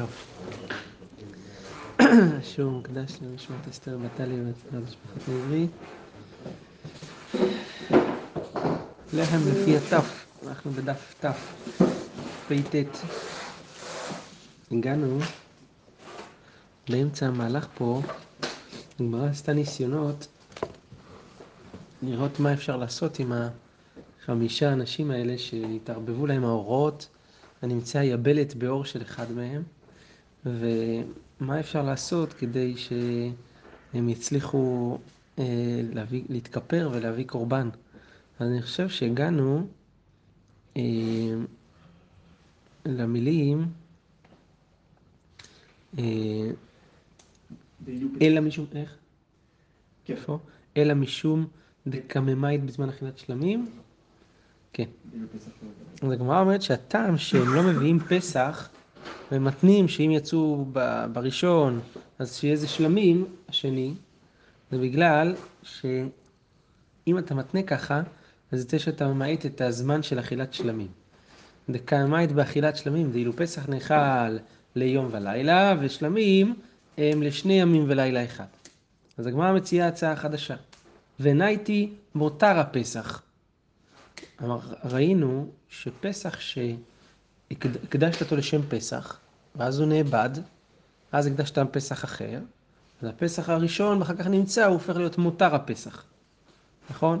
טוב. שיעור מוקדש למשמעת אסתר בתלי ובתפילה משפחת העברי. לחם לפי התף, אנחנו בדף ת', פט. הגענו באמצע המהלך פה, הגמרא עשתה ניסיונות לראות מה אפשר לעשות עם החמישה אנשים האלה שהתערבבו להם האורות ונמצאה יבלת באור של אחד מהם, ומה אפשר לעשות כדי שהם יצליחו אה, להביא, להתכפר ולהביא קורבן. אז אני חושב שהגענו אה, למילים אה, אלא משום, איך? כן. איפה? אלא משום דקממית בזמן אכילת שלמים? כן. אז הגמרא אומרת שהטעם שהם לא מביאים פסח ומתנים שאם יצאו בראשון אז שיהיה איזה שלמים השני, זה בגלל שאם אתה מתנה ככה, אז יוצא שאתה ממעט את הזמן של אכילת שלמים. דקממית באכילת שלמים, דאילו פסח נאכל ליום ולילה, ושלמים הם לשני ימים ולילה אחד. אז הגמרא מציעה הצעה חדשה. ונייתי מותר הפסח. ראינו שפסח שהקדשת אותו לשם פסח, ואז הוא נאבד, אז הקדשת פסח אחר, אז הפסח הראשון ואחר כך נמצא, הוא הופך להיות מותר הפסח, נכון?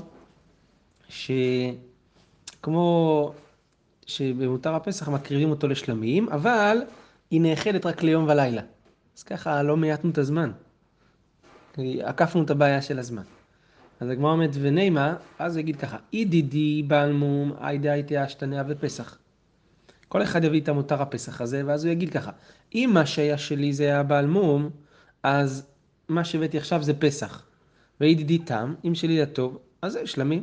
שכמו שבמותר הפסח מקריבים אותו לשלמים, אבל היא נאכלת רק ליום ולילה. אז ככה לא מייתנו את הזמן. עקפנו את הבעיה של הזמן. אז הגמרא אומרת ונימה, אז הוא יגיד ככה, אידידי בעל מום, איידה הייתי אשתניה ופסח. כל אחד יביא את המותר הפסח הזה, ואז הוא יגיד ככה, אם מה שהיה שלי זה היה בעל מום, אז מה שהבאתי עכשיו זה פסח. ואידידי תם, אם שלי הטוב, אז זה שלמים.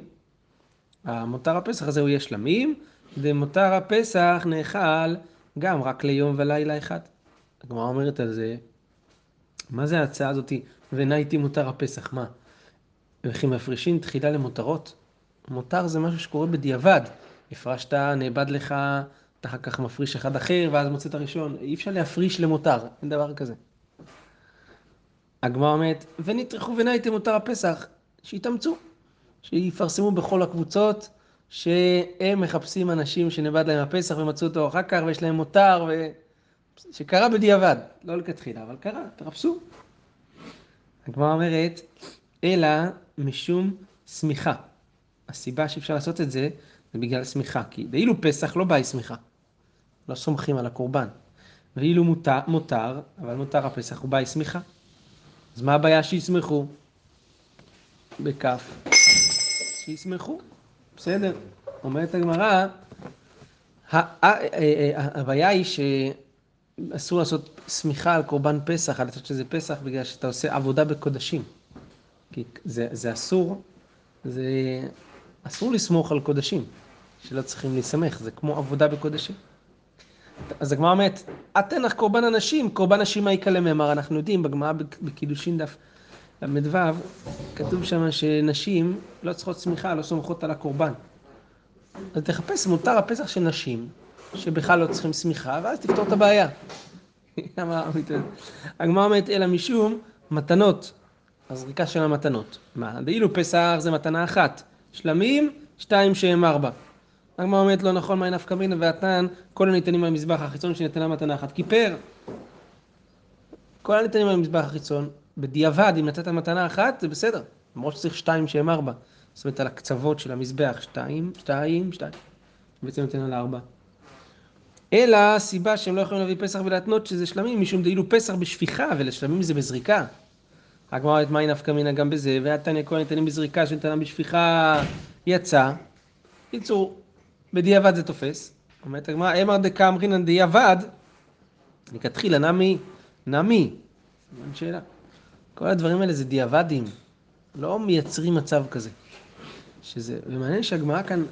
המותר הפסח הזה הוא יהיה שלמים, ומותר הפסח נאכל גם רק ליום ולילה אחד. הגמרא אומרת על זה, מה זה ההצעה הזאתי, ונייתי מותר הפסח, מה? וכי מפרישים תחילה למותרות? מותר זה משהו שקורה בדיעבד. הפרשת, נאבד לך, אתה אחר כך מפריש אחד אחר, ואז מוצא את הראשון. אי אפשר להפריש למותר, אין דבר כזה. הגמרא אומרת, ונטרחו ונייתם מותר הפסח, שיתאמצו, שיפרסמו בכל הקבוצות, שהם מחפשים אנשים שנאבד להם הפסח ומצאו אותו אחר כך, ויש להם מותר, ו... שקרה בדיעבד, לא לכתחילה, אבל קרה, תחפשו. הגמרא אומרת, אלא משום שמיכה. הסיבה שאפשר לעשות את זה, זה בגלל שמיכה, כי ואילו פסח לא באי שמיכה. לא סומכים על הקורבן. ואילו מותר, מותר, אבל מותר הפסח הוא באי שמיכה. אז מה הבעיה שישמחו? בכף. שישמחו. בסדר. אומרת הגמרא, הבעיה היא שאסור לעשות שמיכה על קורבן פסח, על לעשות שזה פסח, בגלל שאתה עושה עבודה בקודשים. כי זה, זה אסור, זה אסור לסמוך על קודשים, שלא צריכים להסמך, זה כמו עבודה בקודשים. אז הגמרא אומרת, אתנך קורבן הנשים, קורבן נשים מה יקלה ממר, אנחנו יודעים בגמרא בקידושין דף ל"ו, כתוב שם שנשים לא צריכות צמיחה, לא סומכות על הקורבן. אז תחפש מותר הפסח של נשים, שבכלל לא צריכים שמיכה, ואז תפתור את הבעיה. הגמרא אומרת, אלא משום מתנות. הזריקה של המתנות. מה? ואילו פסח זה מתנה אחת, שלמים, שתיים שהם ארבע. הגמרא אומרת לא נכון, מהי נפקא מינה ואתנן, כל הניתנים במזבח החיצון שנתנה מתנה אחת. כיפר. כל הניתנים במזבח החיצון, בדיעבד, אם נתת מתנה אחת, זה בסדר. למרות שצריך שתיים שהם ארבע. זאת אומרת, על הקצוות של המזבח, שתיים, שתיים, שתיים. בעצם נותן על ארבע. אלא הסיבה שהם לא יכולים להביא פסח ולהתנות שזה שלמים, משום דאילו פסח בשפיכה ולשלמים זה בזריקה. הגמרא אומרת מהי נפקא מינה גם בזה, והתניא כל הניתנים בזריקה שנתנה בשפיכה יצא. קיצור, בדיעבד זה תופס. אומרת הגמרא, אמר דקה אמרינן דיעבד, לכתחילה נמי, נמי. סימן שאלה. כל הדברים האלה זה דיעבדים, לא מייצרים מצב כזה. שזה, ומעניין שהגמרא כאן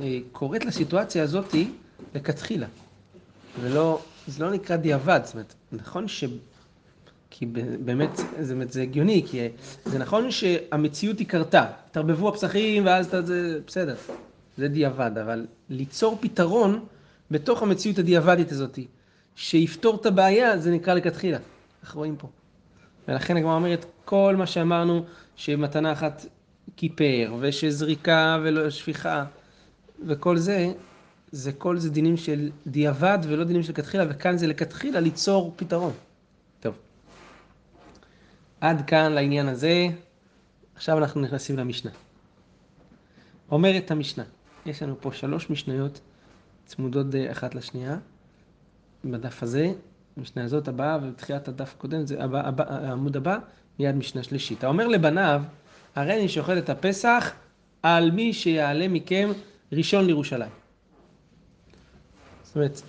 אה, קוראת לסיטואציה הזאתי לכתחילה. ולא, זה לא נקרא דיעבד, זאת אומרת, נכון ש... כי באמת זה, זה הגיוני, כי זה נכון שהמציאות היא קרתה, תרבבו הפסחים ואז אתה, זה בסדר, זה דיעבד, אבל ליצור פתרון בתוך המציאות הדיעבדית הזאת, שיפתור את הבעיה, זה נקרא לכתחילה. איך רואים פה? ולכן הגמרא אומרת, כל מה שאמרנו, שמתנה אחת כיפר, ושזריקה ולא שפיכה, וכל זה, זה כל זה דינים של דיעבד ולא דינים של כתחילה, וכאן זה לכתחילה ליצור פתרון. טוב. עד כאן לעניין הזה. עכשיו אנחנו נכנסים למשנה. אומרת המשנה, יש לנו פה שלוש משניות צמודות אחת לשנייה, בדף הזה, המשנה הזאת הבאה, ובתחילת הדף הקודם, זה הבא, הבא, העמוד הבא, מיד משנה שלישית. האומר לבניו, הרי אני שוחט את הפסח על מי שיעלה מכם ראשון לירושלים. זאת אומרת,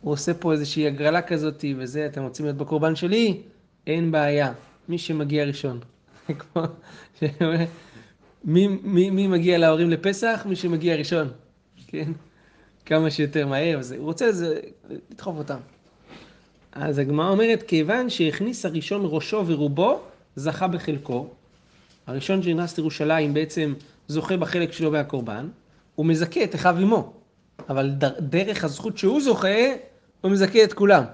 הוא עושה פה איזושהי הגרלה כזאת, וזה, אתם רוצים להיות בקורבן שלי? אין בעיה, מי שמגיע ראשון. מי, מי, מי מגיע להורים לפסח? מי שמגיע ראשון, כן? כמה שיותר מהר, וזה, הוא רוצה זה, לדחוף אותם. אז הגמרא אומרת, כיוון שהכניס הראשון ראשו ורובו, זכה בחלקו. הראשון שנכנס לירושלים בעצם זוכה בחלק שלו מהקורבן, הוא מזכה את אחיו עמו. אבל דרך הזכות שהוא זוכה, הוא מזכה את כולם.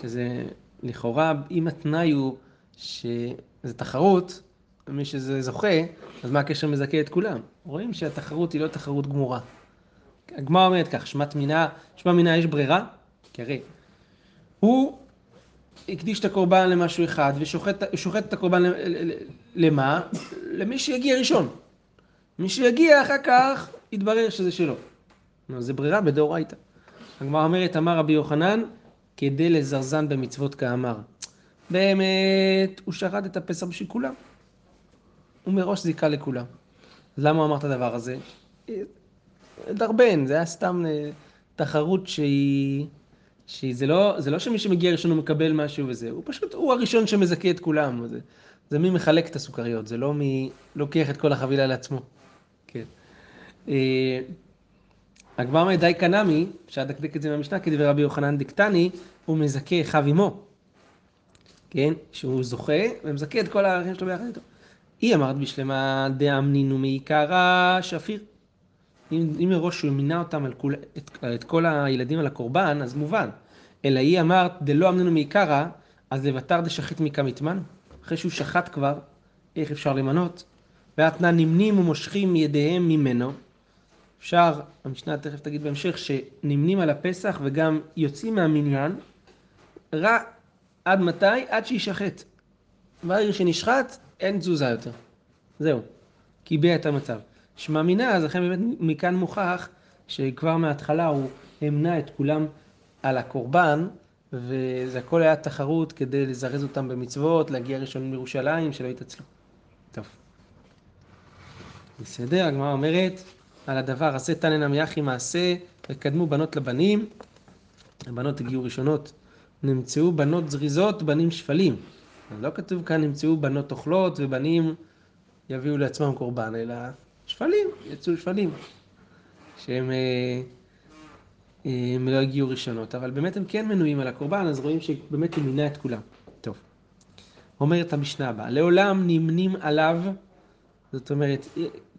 שזה לכאורה, אם התנאי הוא שזה תחרות, מי שזה זוכה, אז מה הקשר מזכה את כולם? רואים שהתחרות היא לא תחרות גמורה. הגמרא אומרת כך, שמת מינה, שמע מינה יש ברירה? כי הרי הוא הקדיש את הקורבן למשהו אחד ושוחט את הקורבן למה? למי שיגיע ראשון. מי שיגיע אחר כך יתברר שזה שלו. נו, זה ברירה בדאורייתא. הגמרא אומרת, אמר רבי יוחנן, כדי לזרזן במצוות כאמר. באמת, הוא שחט את הפסח בשביל כולם. הוא מראש זיכה לכולם. למה הוא אמר את הדבר הזה? דרבן, זה היה סתם אה, תחרות שהיא... שזה לא, זה לא שמי שמגיע ראשון הוא מקבל משהו וזה, הוא פשוט, הוא הראשון שמזכה את כולם. זה, זה מי מחלק את הסוכריות, זה לא מי לוקח את כל החבילה לעצמו. כן. אה, הגמרא אומרת די קנמי, אפשר לדקדק את זה מהמשנה, כדברי רבי יוחנן דקטני, הוא מזכה אחיו עמו. כן? שהוא זוכה ומזכה את כל הערכים שלו ביחד איתו. היא אמרת בשלמה דאמנינו מעיקרא שפיר. אם, אם מראש הוא מינה אותם על כול, את, את כל הילדים על הקורבן, אז מובן. אלא היא אמרת דלא אמנינו מעיקרא, אז לבטר דשחית מקמיתמן. אחרי שהוא שחט כבר, איך אפשר למנות? ואתנא נמנים ומושכים ידיהם ממנו. אפשר, המשנה תכף תגיד בהמשך, שנמנים על הפסח וגם יוצאים מהמניין, רע עד מתי? עד שישחט. ברגע שנשחט, אין תזוזה יותר. זהו. קיבע את המצב. שמע מינה, אז לכן באמת מכאן מוכח שכבר מההתחלה הוא המנע את כולם על הקורבן, וזה הכל היה תחרות כדי לזרז אותם במצוות, להגיע ראשונים לירושלים, שלא יתעצלו. טוב. בסדר, הגמרא אומרת, על הדבר הזה תנן מיחי מעשה, וקדמו בנות לבנים, הבנות הגיעו ראשונות, נמצאו בנות זריזות, בנים שפלים. לא כתוב כאן נמצאו בנות אוכלות ובנים יביאו לעצמם קורבן, אלא שפלים, יצאו שפלים, שהם אה, הם לא הגיעו ראשונות, אבל באמת הם כן מנויים על הקורבן, אז רואים שבאמת הוא מינה את כולם. טוב, אומרת המשנה הבאה, לעולם נמנים עליו, זאת אומרת,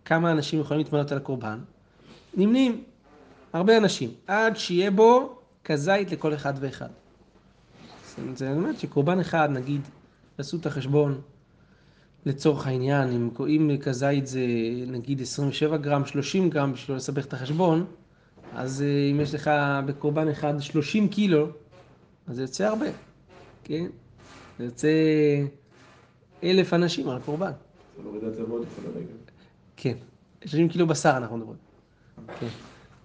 כמה אנשים יכולים להתמנות על הקורבן? נמנים, הרבה אנשים, עד שיהיה בו כזית לכל אחד ואחד. זאת אומרת שקורבן אחד, נגיד, תעשו את החשבון, לצורך העניין, אם, אם כזית זה נגיד 27 גרם, 30 גרם, בשביל לא לסבך את החשבון, אז אה, אם יש לך בקורבן אחד 30 קילו, אז זה יוצא הרבה, כן? זה יוצא אלף אנשים על הקורבן. כן, 30 קילו בשר אנחנו מדברים. כן.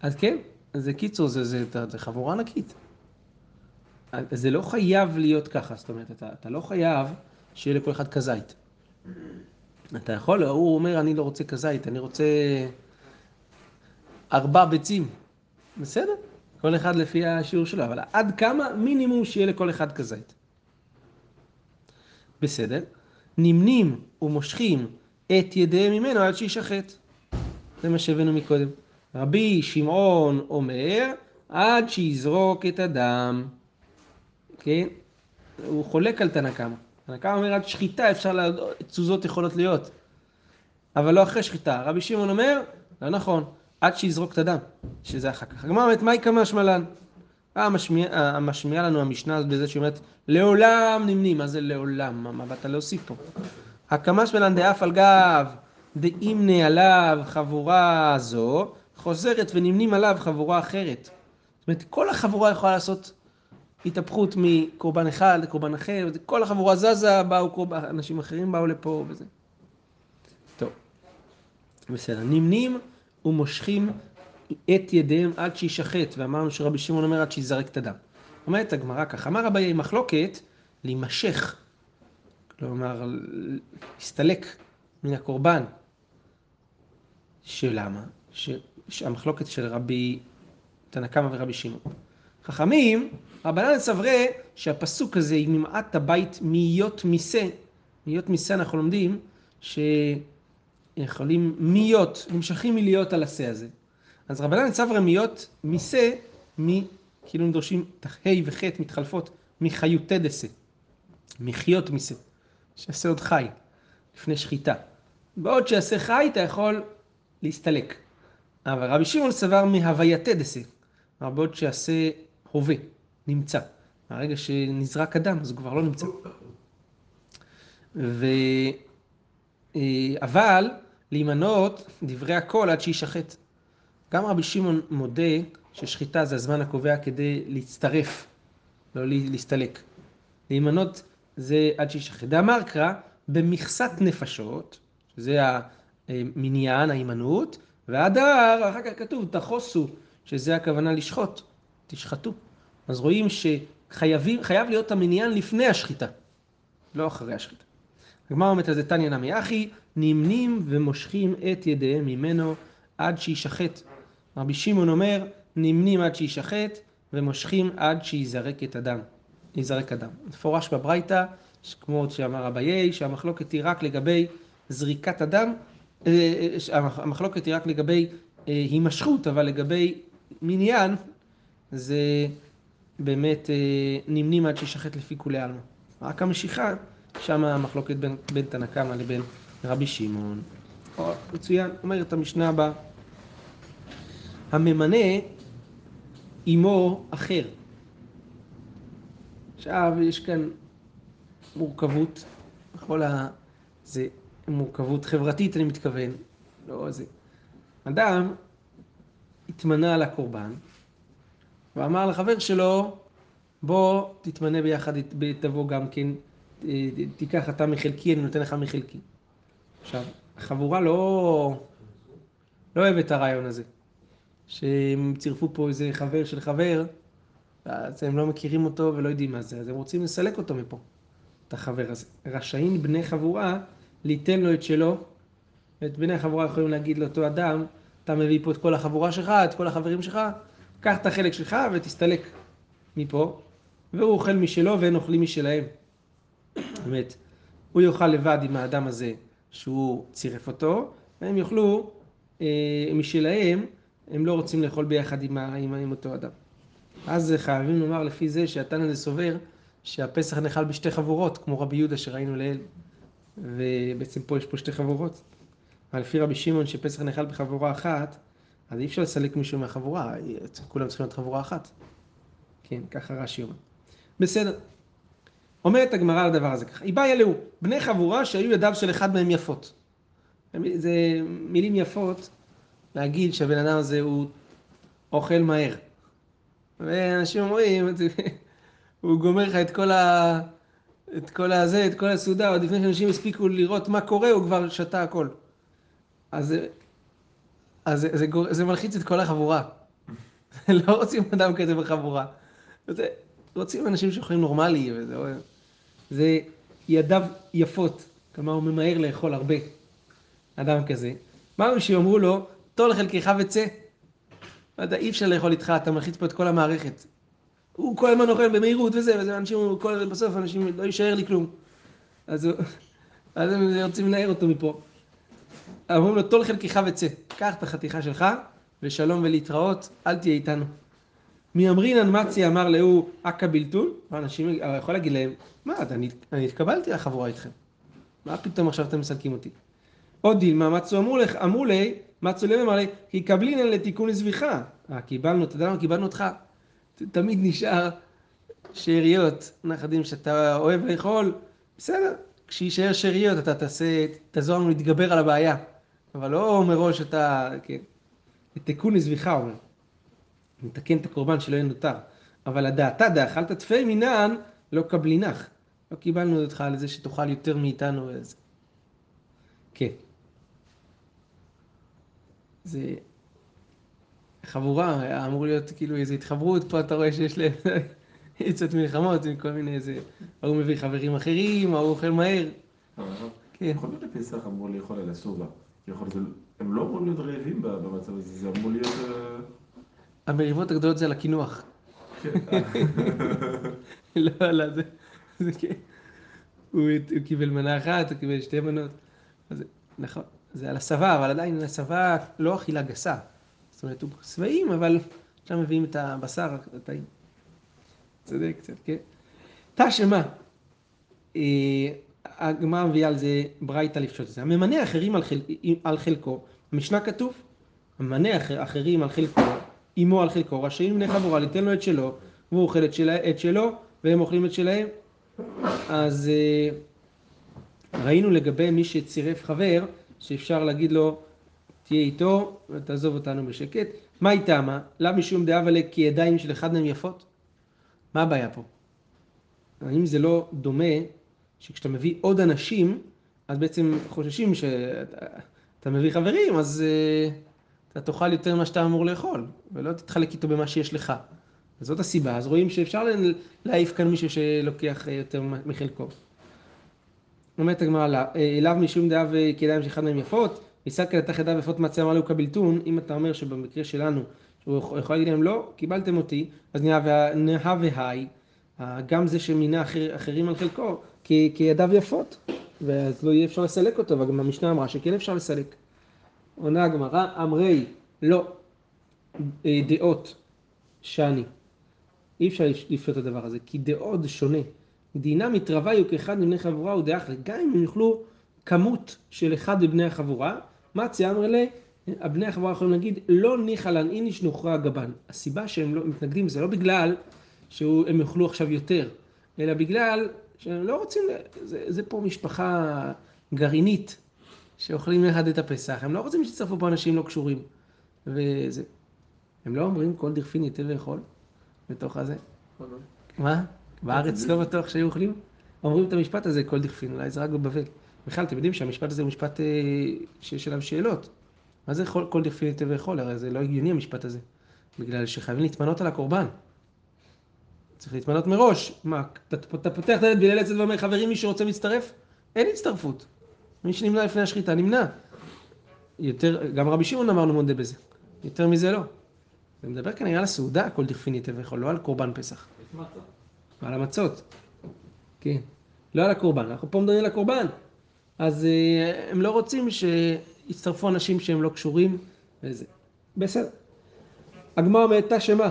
אז כן, אז זה קיצור, זה, זה, זה, זה חבורה ענקית. זה לא חייב להיות ככה, זאת אומרת, אתה, אתה לא חייב שיהיה לכל אחד כזית. אתה יכול, הוא אומר, אני לא רוצה כזית, אני רוצה ארבע ביצים. בסדר, כל אחד לפי השיעור שלו, אבל עד כמה מינימום שיהיה לכל אחד כזית. בסדר, נמנים ומושכים את ידיהם ממנו עד שישחט. זה מה שהבאנו מקודם. רבי שמעון אומר, עד שיזרוק את הדם. כן? הוא חולק על תנא קמא. תנא קמא אומר עד שחיטה אפשר, לה... תזוזות יכולות להיות. אבל לא אחרי שחיטה. רבי שמעון אומר, לא נכון, עד שיזרוק את הדם, שזה אחר כך. הגמרא אומרת, מהי קמא שמלן? המשמיע, המשמיע לנו המשנה הזאת בזה שאומרת לעולם נמנים, מה זה לעולם? מה, מה באת להוסיף פה? הקמש בלן דאף על גב דאימנה עליו חבורה זו, חוזרת ונמנים עליו חבורה אחרת. זאת אומרת, כל החבורה יכולה לעשות התהפכות מקורבן אחד לקורבן אחר, כל החבורה זזה, באו קורבן, אנשים אחרים באו לפה וזה. טוב, בסדר. נמנים ומושכים את ידיהם עד שישחט, ואמרנו שרבי שמעון אומר עד שיזרק את הדם. אומרת הגמרא כך, אמר רבי מחלוקת להימשך, כלומר להסתלק מן הקורבן. שלמה? שהמחלוקת של רבי תנא קמא ורבי שמעון. חכמים, רבנן סברי שהפסוק הזה, אם ממעט הבית מיות מיסה, מיות מיסה אנחנו לומדים שיכולים מיות, נמשכים מלהיות על השה הזה. אז רבנן סברי מיות מיסה, מ... כאילו הם דורשים ה' וח' מתחלפות מחיותי דסה, מחיות מיסה, שיעשה עוד חי, לפני שחיטה. בעוד שיעשה חי אתה יכול להסתלק. אבל רבי שמעון סבר מהווייתי דסה, בעוד שיעשה הווה, נמצא. מהרגע שנזרק אדם, אז הוא כבר לא נמצא. ו... אה, אבל להימנות דברי הכל עד שישחט. גם רבי שמעון מודה ששחיטה זה הזמן הקובע כדי להצטרף, לא להסתלק. להימנות זה עד שישחט. דאמר קרא, במכסת נפשות, שזה המניין, ההימנות, והדר, אחר כך כתוב, תחוסו, שזה הכוונה לשחוט. תשחטו. אז רואים שחייב להיות המניין לפני השחיטה, לא אחרי השחיטה. הגמרא אומרת על זה תניא נמי אחי, נמנים ומושכים את ידיהם ממנו עד שישחט. רבי שמעון אומר, נמנים עד שישחט ומושכים עד שיזרק את הדם. יזרק הדם. מפורש בברייתא, כמו שאמר אביי, שהמחלוקת היא רק לגבי זריקת הדם, אה, אה, המחלוקת היא רק לגבי אה, הימשכות, אבל לגבי מניין, זה באמת אה, נמנים עד שישחט לפי כולי עלמא. רק המשיכה, שם המחלוקת בין, בין תנא קמא לבין רבי שמעון. מצוין, אומרת המשנה הבאה. הממנה עמו אחר. עכשיו יש כאן מורכבות, בכל ה... זה מורכבות חברתית אני מתכוון, לא זה. אדם התמנה על הקורבן, ואמר לחבר שלו, בוא תתמנה ביחד, תבוא גם כן, תיקח אתה מחלקי, אני נותן לך מחלקי. עכשיו, החבורה לא, לא אוהבת את הרעיון הזה, שהם צירפו פה איזה חבר של חבר, אז הם לא מכירים אותו ולא יודעים מה זה, אז הם רוצים לסלק אותו מפה, את החבר הזה. רשאים בני חבורה ליתן לו את שלו, ואת בני החבורה יכולים להגיד לאותו אדם, אתה מביא פה את כל החבורה שלך, את כל החברים שלך, קח את החלק שלך ותסתלק מפה, והוא אוכל משלו והם אוכלים משלהם. באמת, הוא יאכל לבד עם האדם הזה שהוא צירף אותו, והם יאכלו אה, משלהם, הם לא רוצים לאכול ביחד עם, עם, עם אותו אדם. אז חייבים לומר לפי זה שהתנא הזה סובר שהפסח נאכל בשתי חבורות, כמו רבי יהודה שראינו לעיל, ובעצם פה יש פה שתי חבורות. אבל לפי רבי שמעון שפסח נאכל בחבורה אחת, אז אי אפשר לסלק מישהו מהחבורה, כולם צריכים להיות חבורה אחת. כן, ככה רש"י אומר. בסדר. אומרת הגמרא על הדבר הזה ככה, איבאי אלהו, בני חבורה שהיו ידיו של אחד מהם יפות. זה מילים יפות להגיד שהבן אדם הזה הוא אוכל מהר. ואנשים אומרים, הוא גומר לך את כל ה... את כל הזה, את כל הסעודה, עוד לפני שאנשים הספיקו לראות מה קורה, הוא כבר שתה הכל. אז אז זה, זה, זה מלחיץ את כל החבורה. לא רוצים אדם כזה בחבורה. זה, רוצים אנשים שאוכלים נורמלי, וזה זה ידיו יפות, כלומר הוא ממהר לאכול הרבה, אדם כזה. מה שאומרו לו, טול חלקך וצא. אתה אי אפשר לאכול איתך, אתה מלחיץ פה את כל המערכת. הוא כל הזמן אוכל במהירות וזה, וזה אנשים, כל, בסוף אנשים, לא יישאר לי כלום. אז, אז הם רוצים לנער אותו מפה. אומרים לו, טול חלקך וצא. קח את החתיכה שלך, ושלום ולהתראות, אל תהיה איתנו. מי אמרינן מצי אמר להוא אכא בלתול, ואנשים, יכול להגיד להם, מה, אני, אני התקבלתי לחבורה איתכם. מה פתאום עכשיו אתם מסלקים אותי? עוד דילמה, מצו אמרו לך, אמרו לי, מצו לב אמר לי, כי קבלינן לתיקון לזביחה. אה, קיבלנו, אתה יודע למה קיבלנו אותך? תמיד נשאר שאריות, נחדים שאתה אוהב לאכול, בסדר, כשישאר שאריות אתה תעשה, תעזור לנו להתגבר על הבעיה, אבל לא מראש אתה, כן, תיקון לזביחה אומר, נתקן את הקורבן שלא יהיה נותר, אבל הדעתה דאכלת תפי מינן לא קבלינך, לא קיבלנו אותך על זה שתאכל יותר מאיתנו, אז... כן. זה חבורה, אמור להיות כאילו איזו התחברות, פה אתה רואה שיש להם עצות מלחמות עם כל מיני איזה, ההוא מביא חברים אחרים, ההוא אוכל מהר. כן. יכול להיות לפסח אמור לאכול על הסובה. הם לא אמורים להיות רעבים במצב הזה, זה אמור להיות... אה, המריבות הגדולות זה על הקינוח. כן. לא, לא, זה, זה כן. הוא, קיבל מנה אחת, הוא קיבל שתי מנות. נכון, זה על הסבה, אבל עדיין הסבה לא אכילה גסה. זאת אומרת, הוא שבעים, אבל עכשיו מביאים את הבשר הטעים. צודק קצת, כן? תא שמה, אה, הגמרא מביאה על זה ברייתא לפשוט את זה. הממנה אחרים על, חל... על חלקו, במשנה כתוב, הממנה אחרים על חלקו, אמו על חלקו, רשאים בני חבורה ליתן לו את שלו, והוא אוכל את, שלה, את שלו, והם אוכלים את שלהם. אז אה, ראינו לגבי מי שצירף חבר, שאפשר להגיד לו, תהיה איתו ותעזוב אותנו בשקט. מה איתה מה? למה משום דאב עליה כי ידיים של אחד מהם יפות? מה הבעיה פה? האם זה לא דומה שכשאתה מביא עוד אנשים, אז בעצם חוששים שאתה מביא חברים, אז uh, אתה תאכל יותר ממה שאתה אמור לאכול, ולא תתחלק איתו במה שיש לך. אז זאת הסיבה, אז רואים שאפשר להעיף כאן מישהו שלוקח אה, יותר מחלקו. אומרת הגמרא, אליו משום דאב כדאיים שאחד מהם יפות, ויסק לתח ידיו יפות מעצה אמר לו קבלתון, אם אתה אומר שבמקרה שלנו, הוא יכול להגיד להם לא, קיבלתם אותי, אז נהה והי, גם זה שמינה אחר, אחרים על חלקו, כי, כי ידיו יפות, ואז לא יהיה אפשר לסלק אותו, וגם המשנה אמרה שכן אפשר לסלק. עונה הגמרא, אמרי לא אה, דעות שאני. אי אפשר לפשוט את הדבר הזה, כי דעות שונה. דינה מתרוויו כאחד מבני חבורה הוא דעה אחרת. גם אם הם יאכלו כמות של אחד מבני החבורה, מצי אמר לה, הבני החבורה יכולים להגיד, לא ניחא לן איניש נוכרה גבן. הסיבה שהם לא מתנגדים זה לא בגלל שהם יאכלו עכשיו יותר, אלא בגלל שהם לא רוצים, זה, זה פה משפחה גרעינית, שאוכלים יחד את הפסח, הם לא רוצים שיצטרפו פה אנשים לא קשורים. וזה, הם לא אומרים כל דכפין ייתן לאכול בתוך הזה. מה? בארץ לא בטוח שהיו אוכלים? אומרים את המשפט הזה כל דכפין, אולי זה רק בבבל. בכלל, אתם יודעים שהמשפט הזה הוא משפט אה, שיש עליו שאלות. מה זה כל דכפין ייתן לאכול? הרי זה לא הגיוני המשפט הזה. בגלל שחייבים להתמנות על הקורבן. צריך להתמנות מראש. מה, אתה, אתה פותח את הילד בליל עצת ואומר, חברים, מי שרוצה מצטרף? אין הצטרפות. מי שנמנע לפני השחיטה נמנע. יותר, גם רבי שמעון אמרנו מודה בזה. יותר מזה לא. אני מדבר כנראה על הסעודה, כל דכפין ויכול, לא על קורבן פסח. על המצות. כן. לא על הקורבן, אנחנו פה מדברים על הקורבן. אז uh, הם לא רוצים שיצטרפו אנשים שהם לא קשורים וזה. בסדר. הגמרא תא שמה.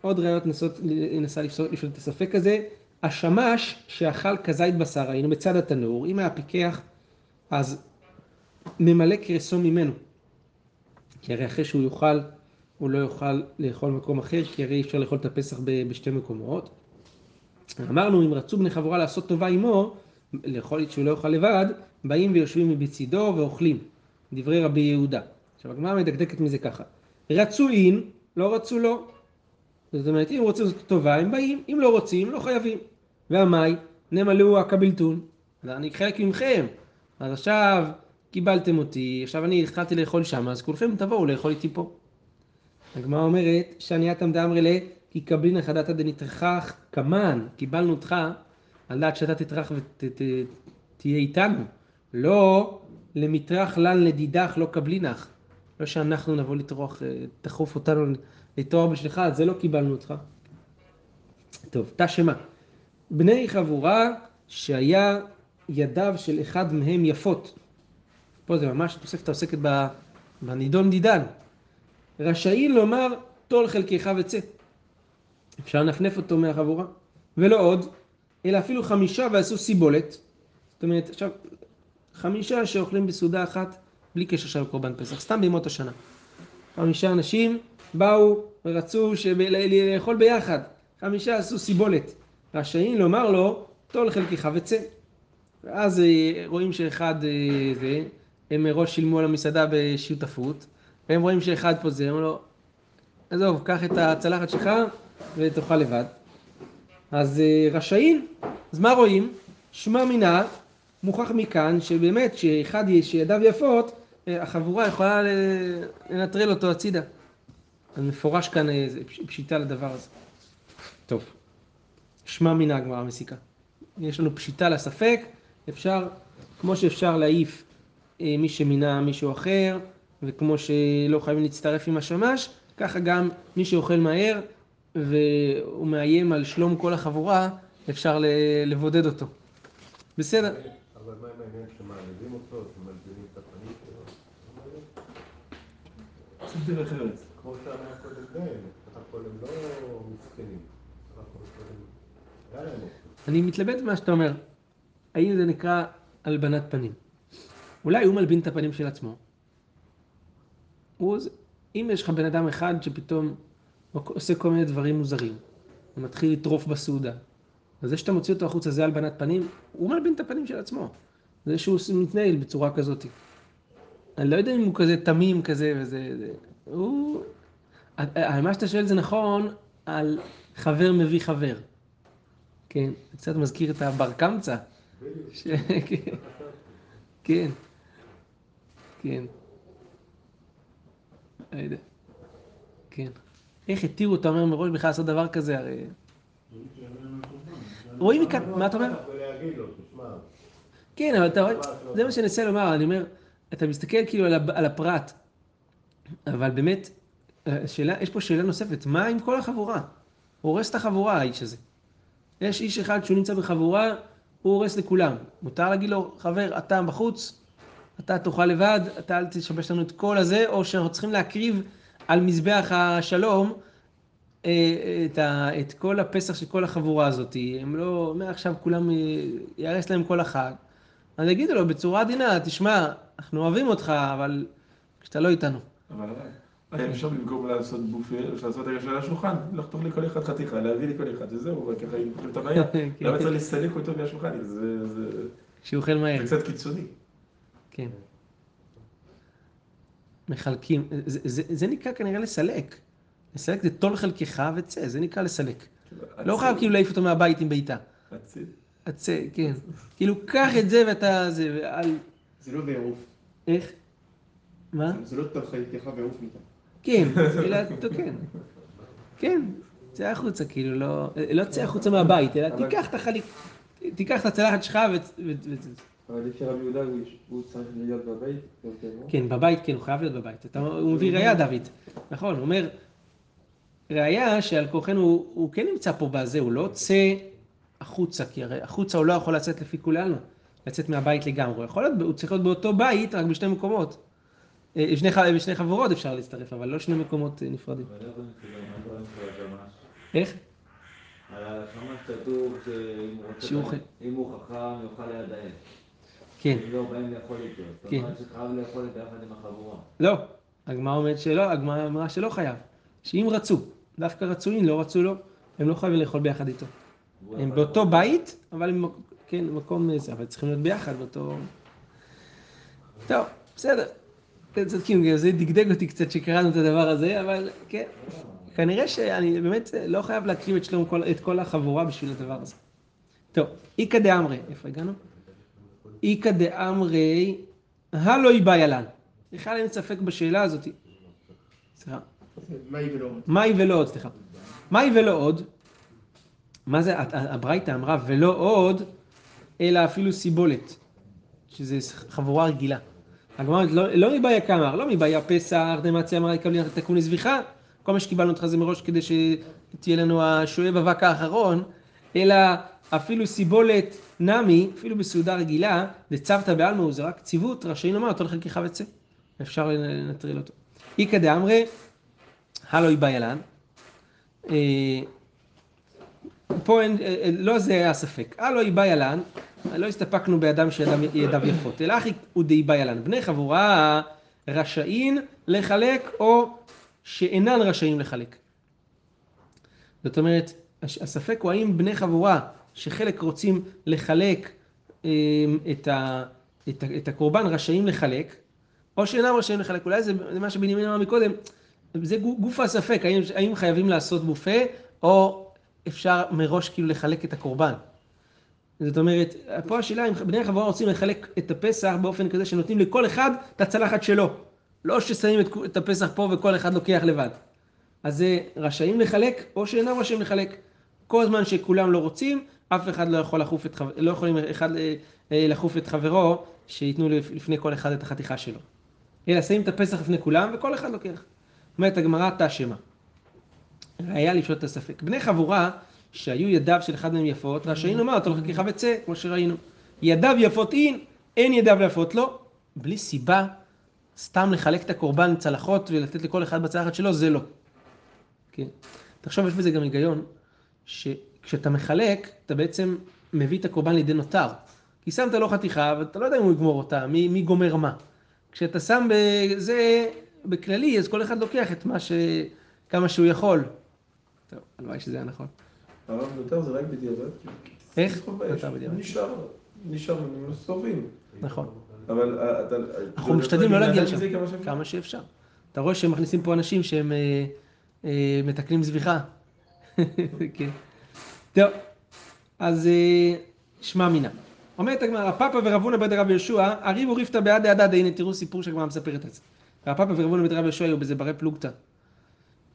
עוד ראיות ננסה לפשוט את הספק הזה. השמש שאכל כזית בשר, היינו בצד התנור, אם היה פיקח, אז ממלא קרסו ממנו. כי הרי אחרי שהוא יאכל, הוא לא יוכל לאכול במקום אחר, כי הרי אי אפשר לאכול את הפסח בשתי מקומות. אמרנו, אם רצו בני חבורה לעשות טובה עמו, לאכול שהוא לא יאכל לבד, באים ויושבים מבצידו ואוכלים. דברי רבי יהודה. עכשיו הגמרא מדקדקת מזה ככה. רצו אין, לא רצו לא. זאת אומרת, אם רוצים לעשות טובה, הם באים, אם לא רוצים, לא חייבים. והמאי, נמלאו הקבלתון. אני חלק מכם. אז עכשיו קיבלתם אותי, עכשיו אני התחלתי לאכול שם, אז כולכם תבואו לאכול איתי פה. הגמרא אומרת, שענייתם דאמרי לה, כי קבלינא חדתא דנתרחך כמן, קיבלנו אותך על דעת שאתה תטרח ותהיה איתנו. לא למטרח לן לדידך לא קבלינך. לא שאנחנו נבוא לטרוח, אה, תחוף אותנו לתואר בשבילך, זה לא קיבלנו אותך. טוב, תא שמה. בני חבורה שהיה ידיו של אחד מהם יפות. פה זה ממש תוספת העוסקת בנידון דידן. רשאי לומר טול חלקך וצא. אפשר לנפנף אותו מהחבורה. ולא עוד, אלא אפילו חמישה ועשו סיבולת. זאת אומרת, עכשיו, חמישה שאוכלים בסעודה אחת, בלי קשר של קורבן פסח, סתם בימות השנה. חמישה אנשים באו ורצו לאכול ביחד. חמישה עשו סיבולת. רשאים לומר לו, טול חלקך וצא. ואז אה, רואים שאחד אה, זה, הם מראש שילמו על המסעדה בשותפות, והם רואים שאחד פה זה, אומרים לו, עזוב, קח את הצלחת שלך ותאכל לבד. אז אה, רשאים, אז מה רואים? שמע מינה, מוכח מכאן שבאמת שאחד שידיו יפות, החבורה יכולה לנטרל אותו הצידה. אז מפורש כאן איזה פש- פשיטה לדבר הזה. טוב, שמע מינה הגמרא מסיקה. יש לנו פשיטה לספק, אפשר, כמו שאפשר להעיף אה, מי שמינה מישהו אחר, וכמו שלא חייבים להצטרף עם השמש, ככה גם מי שאוכל מהר והוא מאיים על שלום כל החבורה, אפשר לבודד אותו. בסדר. אבל מה עם העניין שמעליבים אותו, שמלבינים את הפנים שלו? כמו שאמר קודם בן, בסך הכל הם לא מסכנים. אני מתלבט במה שאתה אומר. האם זה נקרא הלבנת פנים? אולי הוא מלבין את הפנים של עצמו. הוא, אם יש לך בן אדם אחד שפתאום עושה כל מיני דברים מוזרים, ומתחיל לטרוף בסעודה, אז זה שאתה מוציא אותו החוצה זה הלבנת פנים, הוא מלבין את הפנים של עצמו. זה שהוא מתנהל בצורה כזאת. אני לא יודע אם הוא כזה תמים כזה וזה, זה, הוא... אה, מה שאתה שואל זה נכון על חבר מביא חבר. כן, קצת מזכיר את הבר קמצא. ש- כן, כן. לא יודע. כן. איך התירו, אתה אומר מראש בכלל לעשות דבר כזה, הרי... רואים מכאן, מה אתה אומר? כן, אבל אתה רואה, זה מה שאני אנסה לומר, אני אומר, אתה מסתכל כאילו על, על הפרט, אבל באמת, השאלה, יש פה שאלה נוספת, מה עם כל החבורה? הורס את החבורה, האיש הזה. יש איש אחד שהוא נמצא בחבורה, הוא הורס לכולם. מותר להגיד לו, חבר, אתה בחוץ, אתה תאכל לבד, אתה אל תשבש לנו את כל הזה, או שאנחנו צריכים להקריב על מזבח השלום אה, את, ה, את כל הפסח של כל החבורה הזאת. הם לא, מעכשיו כולם, אה, ייהרס להם כל החג. אז יגידו לו בצורה עדינה, תשמע, אנחנו אוהבים אותך, אבל כשאתה לא איתנו. אבל היה אפשר במקום לעשות בופה, אפשר לעשות הרגע של השולחן, לחתוך לכל אחד חתיכה, להביא לכל אחד, וזהו, וככה אם פותרים את הבעיה. כן. למה צריך לסלק אותו מהשולחן? זה- זה שהוא אוכל מהר. זה קצת קיצוני. כן. מחלקים, זה, זה, זה נקרא כנראה לסלק. לסלק זה טול חלקך וצא, זה נקרא לסלק. לא חייב כאילו להעיף אותו מהבית עם בעיטה. הציל. הצא, כן. כאילו, קח את זה ואתה, זה, ואל... זה לא בעירוף. איך? מה? זה לא טוב חלקך בעירוף מיתה. כן, אלא, כן. כן, צא החוצה, כאילו, לא, לא צא החוצה מהבית, אלא תיקח את החליק, תיקח את הצלחת שלך ו... אבל לפי רבי יהודה הוא- צריך להיות בבית לא? כן, בבית, כן, הוא חייב להיות בבית. הוא מביא ראייה, דוד. נכון, הוא אומר, ראייה שעל כורחנו, הוא, כן נמצא פה בזה, הוא לא יוצא החוצה, כי הרי החוצה הוא לא יכול לצאת לפי כולנו, לצאת מהבית לגמרי. הוא יכול להיות, הוא צריך להיות באותו בית, רק בשני מקומות. אה, בשני, ח- בשני חברות אפשר להצטרף, אבל לא שני מקומות אה, נפרדים. אבל איך? על השמש כתוב שאם הוא חכם, יאכל ליד האש. כן. אם לא באים לאכול איתו, זאת כן. אומרת שחייב לאכול איתו יחד עם החבורה. לא, הגמרא אומרת שלא, הגמרא אמרה שלא חייב. שאם רצו, דווקא רצו, אם לא רצו לו, הם לא חייבים לאכול ביחד איתו. הם באותו. בית, אבל הם, כן, מקום זה, אבל צריכים להיות ביחד באותו... טוב, בסדר. אתם צודקים, זה דגדג אותי קצת שקראנו את הדבר הזה, אבל כן. כנראה שאני באמת לא חייב להקריב את שלום כל, את כל החבורה בשביל הדבר הזה. טוב, איכא דאמרי, איפה הגענו? איכא דאמרי, הלא איבאי לן. בכלל אין ספק בשאלה הזאת. סליחה. מהי ולא עוד. מהי ולא עוד, סליחה. מהי ולא עוד? מה זה, הברייתא אמרה ולא עוד, אלא אפילו סיבולת, שזה חבורה רגילה. הגמרא לא, לא מבעיה כמר, לא מבעיה פסח, דמציה אמרה יקבלי תקון לזביחה, כל מה שקיבלנו אותך זה מראש כדי שתהיה לנו השואב אבק האחרון, אלא אפילו סיבולת נמי, אפילו בסעודה רגילה, דצוותא בעלמא זה רק ציוות, רשאים לומר, אותו לחלקך וצא. אפשר לנטרל אותו. איכא דאמרי, הלא איבאי לן. אה, פה אין, אה, אה, לא זה הספק. הלא איבאי לן, לא הסתפקנו באדם שידיו יפות, אלא אחי הוא דאיבאי לן. בני חבורה רשאין לחלק או שאינן רשאים לחלק. זאת אומרת, הספק הוא האם בני חבורה, שחלק רוצים לחלק אה, את, ה, את, ה, את הקורבן, רשאים לחלק, או שאינם רשאים לחלק. אולי זה, זה מה שבנימין אמר מקודם, זה גו- גוף הספק, האם, האם חייבים לעשות בופה, או אפשר מראש כאילו לחלק את הקורבן. זאת אומרת, פה השאלה אם בני החבורה רוצים לחלק את הפסח באופן כזה שנותנים לכל אחד את הצלחת שלו. לא ששמים את, את הפסח פה וכל אחד לוקח לבד. אז זה רשאים לחלק או שאינם רשאים לחלק. כל זמן שכולם לא רוצים, אף אחד לא יכול לחוף את, חבר... לא יכולים אחד אה, אה, לחוף את חברו, שייתנו לפ- לפני כל אחד את החתיכה שלו. אלא שמים את הפסח לפני כולם וכל אחד לוקח. אומרת הגמרא תא-שמע. ראיה לפשוט את הספק. בני חבורה שהיו ידיו של אחד מהם יפות, רשאים לומר אותו לחכיך וצא, כמו שראינו. ידיו יפות אין, אין ידיו יפות לא. בלי סיבה, סתם לחלק את הקורבן צלחות ולתת לכל אחד בצלחת שלו, זה לא. כן. תחשוב, יש בזה גם היגיון, שכשאתה מחלק, אתה בעצם מביא את הקורבן לידי נותר. כי שמת לו חתיכה, ואתה לא יודע אם הוא יגמור אותה, מי, מי גומר מה. כשאתה שם בזה, בכללי, אז כל אחד לוקח את מה ש... כמה שהוא יכול. טוב, הלוואי שזה היה נכון. הרב יותר זה רק בדיעבד. איך? חובה, יש- יותר בדיעבד. נשאר, נשאר מסתובבים. נכון. אבל אה, אתה... אנחנו משתדלים לא להגיע לשם, כמה שאפשר. אתה רואה שהם מכניסים פה אנשים שהם אה, אה, מתקנים זביחה. כן. טוב, אז שמע מינה. אומרת הגמרא, פאפא ורב הונא בית רב יהושע, הריבו ריפתא בעד הדדה, הנה תראו סיפור שהגמרא מספרת את זה. רב פאפא ורב הונא בית רב יהושע היו בזה ברי פלוגתא.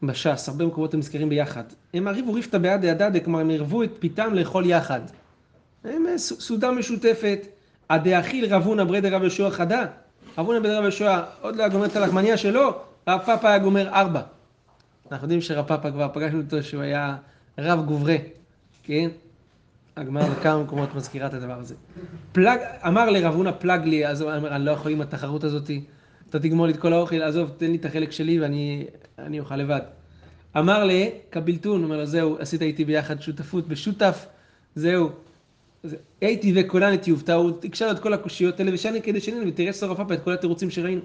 בש"ס, הרבה מקומות הם נזכרים ביחד. הם הריבו ריפתא בעד הדדה, כלומר הם ערבו את פיתם לאכול יחד. הם אה, סעודה משותפת. הדאכיל רב הונא ברי דרב יהושע חדה. רב הונא ברי דרב יהושע עוד לא גומר את הלחמניה שלו, רב פאפא היה גומר ארבע. אנחנו יודעים שרב פאפא כבר פגשנו אותו שהוא היה רב גוברה, כן? הגמרא בכמה מקומות מזכירה את הדבר הזה. פלג, אמר לרב הונא פלג לי, אז הוא אמר, אני לא יכול עם התחרות הזאתי, אתה תגמור לי את כל האוכל, עזוב, תן לי את החלק שלי ואני אני אוכל לבד. אמר לי, קבילתון, אומר לו, זהו, עשית איתי ביחד שותפות בשותף, זהו. זה- הייתי וקולנתי יובטה, הוא הקשה לו את כל הקושיות האלה, ושאני כדי שני, ותראה סורף פאפה את כל התירוצים שראינו.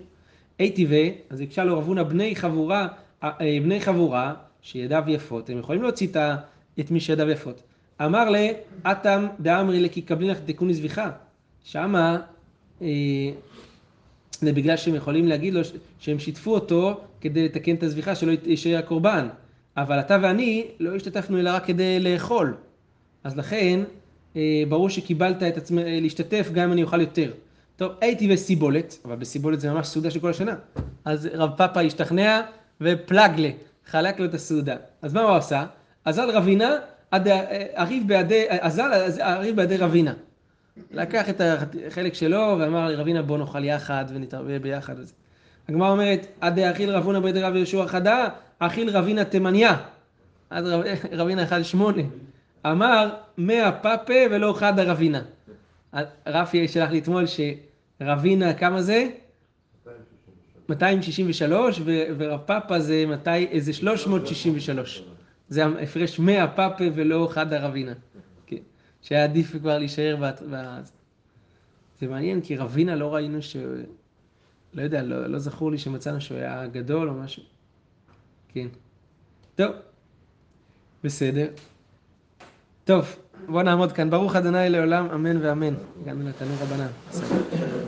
הייתי ו, אז הקשה לו רב הונא בני חבורה, אה, אה, בני חבורה, שידיו יפות, הם יכולים להוציא את מי שידיו יפות. אמר לה, אטם דאמרי לכי קבלין לך תיקוני זביחה. שמה, זה בגלל שהם יכולים להגיד לו שהם שיתפו אותו כדי לתקן את הזביחה שלא יישאר הקורבן. אבל אתה ואני לא השתתפנו אלא רק כדי לאכול. אז לכן, אה, ברור שקיבלת את עצמך להשתתף גם אם אני אוכל יותר. טוב, הייתי בסיבולת, אבל בסיבולת זה ממש סעודה של כל השנה. אז רב פאפה השתכנע ופלגלה, חלק לו את הסעודה. אז מה הוא עשה? אזל רבינה, עד- אה, הריב בידי, אזל הריב בידי רבינה. לקח את החלק שלו ואמר לרבינה בוא נאכל יחד ונתרבה ביחד. הגמרא אומרת, עד דאכיל רב הונא בידי רב יהושע חדה, אכיל רבינה תימניה. אז רב, רבינה אכל שמונה. אמר, מאה פאפה ולא חדה רבינה. רפי שלח לי אתמול שרבינה, כמה זה? 263, ו- ורב פאפה זה מתי, איזה 363. זה ההפרש 100 פאפה ולא חדה רבינה. שהיה עדיף כבר להישאר ב... ב... זה מעניין, כי רבינה לא ראינו ש... לא יודע, לא, לא זכור לי שמצאנו שהוא היה גדול או משהו. כן. טוב, בסדר. טוב, בוא נעמוד כאן. ברוך ה' לעולם, אמן ואמן. הגענו לתנור רבנן.